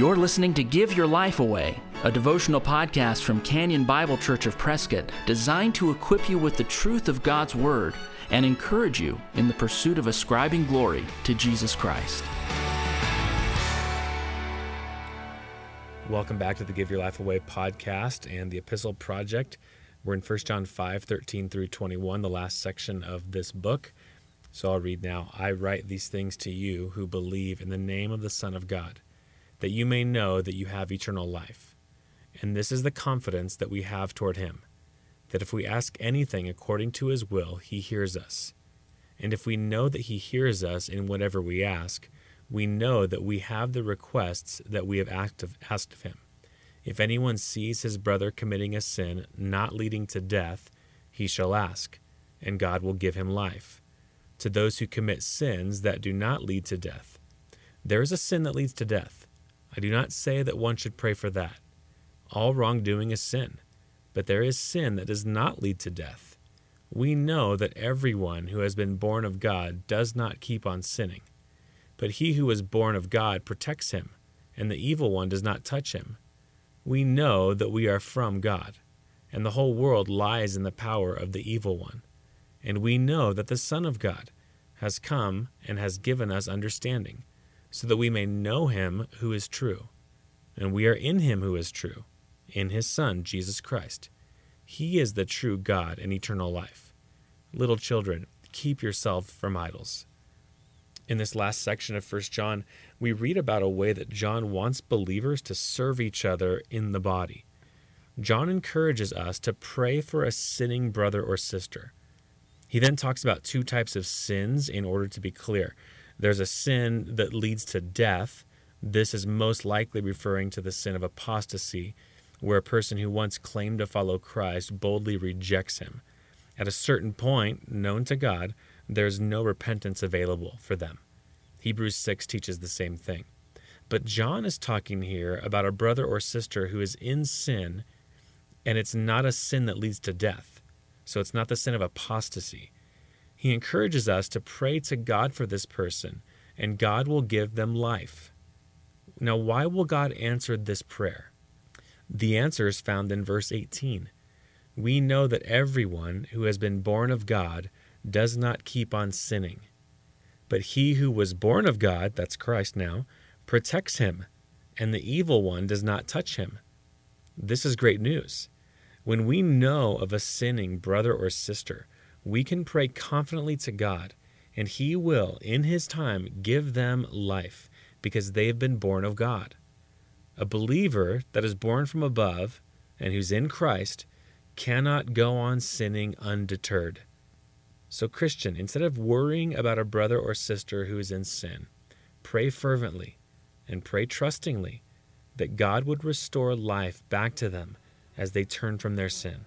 You're listening to Give Your Life Away, a devotional podcast from Canyon Bible Church of Prescott designed to equip you with the truth of God's Word and encourage you in the pursuit of ascribing glory to Jesus Christ. Welcome back to the Give Your Life Away podcast and the Epistle Project. We're in 1 John 5 13 through 21, the last section of this book. So I'll read now. I write these things to you who believe in the name of the Son of God that you may know that you have eternal life. And this is the confidence that we have toward him, that if we ask anything according to his will, he hears us. And if we know that he hears us in whatever we ask, we know that we have the requests that we have asked of, him. If anyone sees his brother committing a sin not leading to death, he shall ask, and God will give him life. To those who commit sins that do not lead to death, there is a sin that leads to death I do not say that one should pray for that. All wrongdoing is sin, but there is sin that does not lead to death. We know that everyone who has been born of God does not keep on sinning. But he who is born of God protects him, and the evil one does not touch him. We know that we are from God, and the whole world lies in the power of the evil one. And we know that the Son of God has come and has given us understanding so that we may know him who is true. And we are in him who is true, in his Son, Jesus Christ. He is the true God and eternal life. Little children, keep yourself from idols. In this last section of 1 John, we read about a way that John wants believers to serve each other in the body. John encourages us to pray for a sinning brother or sister. He then talks about two types of sins in order to be clear there's a sin that leads to death. This is most likely referring to the sin of apostasy, where a person who once claimed to follow Christ boldly rejects him. At a certain point, known to God, there's no repentance available for them. Hebrews 6 teaches the same thing. But John is talking here about a brother or sister who is in sin, and it's not a sin that leads to death. So it's not the sin of apostasy. He encourages us to pray to God for this person, and God will give them life. Now, why will God answer this prayer? The answer is found in verse 18. We know that everyone who has been born of God does not keep on sinning. But he who was born of God, that's Christ now, protects him, and the evil one does not touch him. This is great news. When we know of a sinning brother or sister, we can pray confidently to God, and He will, in His time, give them life because they have been born of God. A believer that is born from above and who's in Christ cannot go on sinning undeterred. So, Christian, instead of worrying about a brother or sister who is in sin, pray fervently and pray trustingly that God would restore life back to them as they turn from their sin.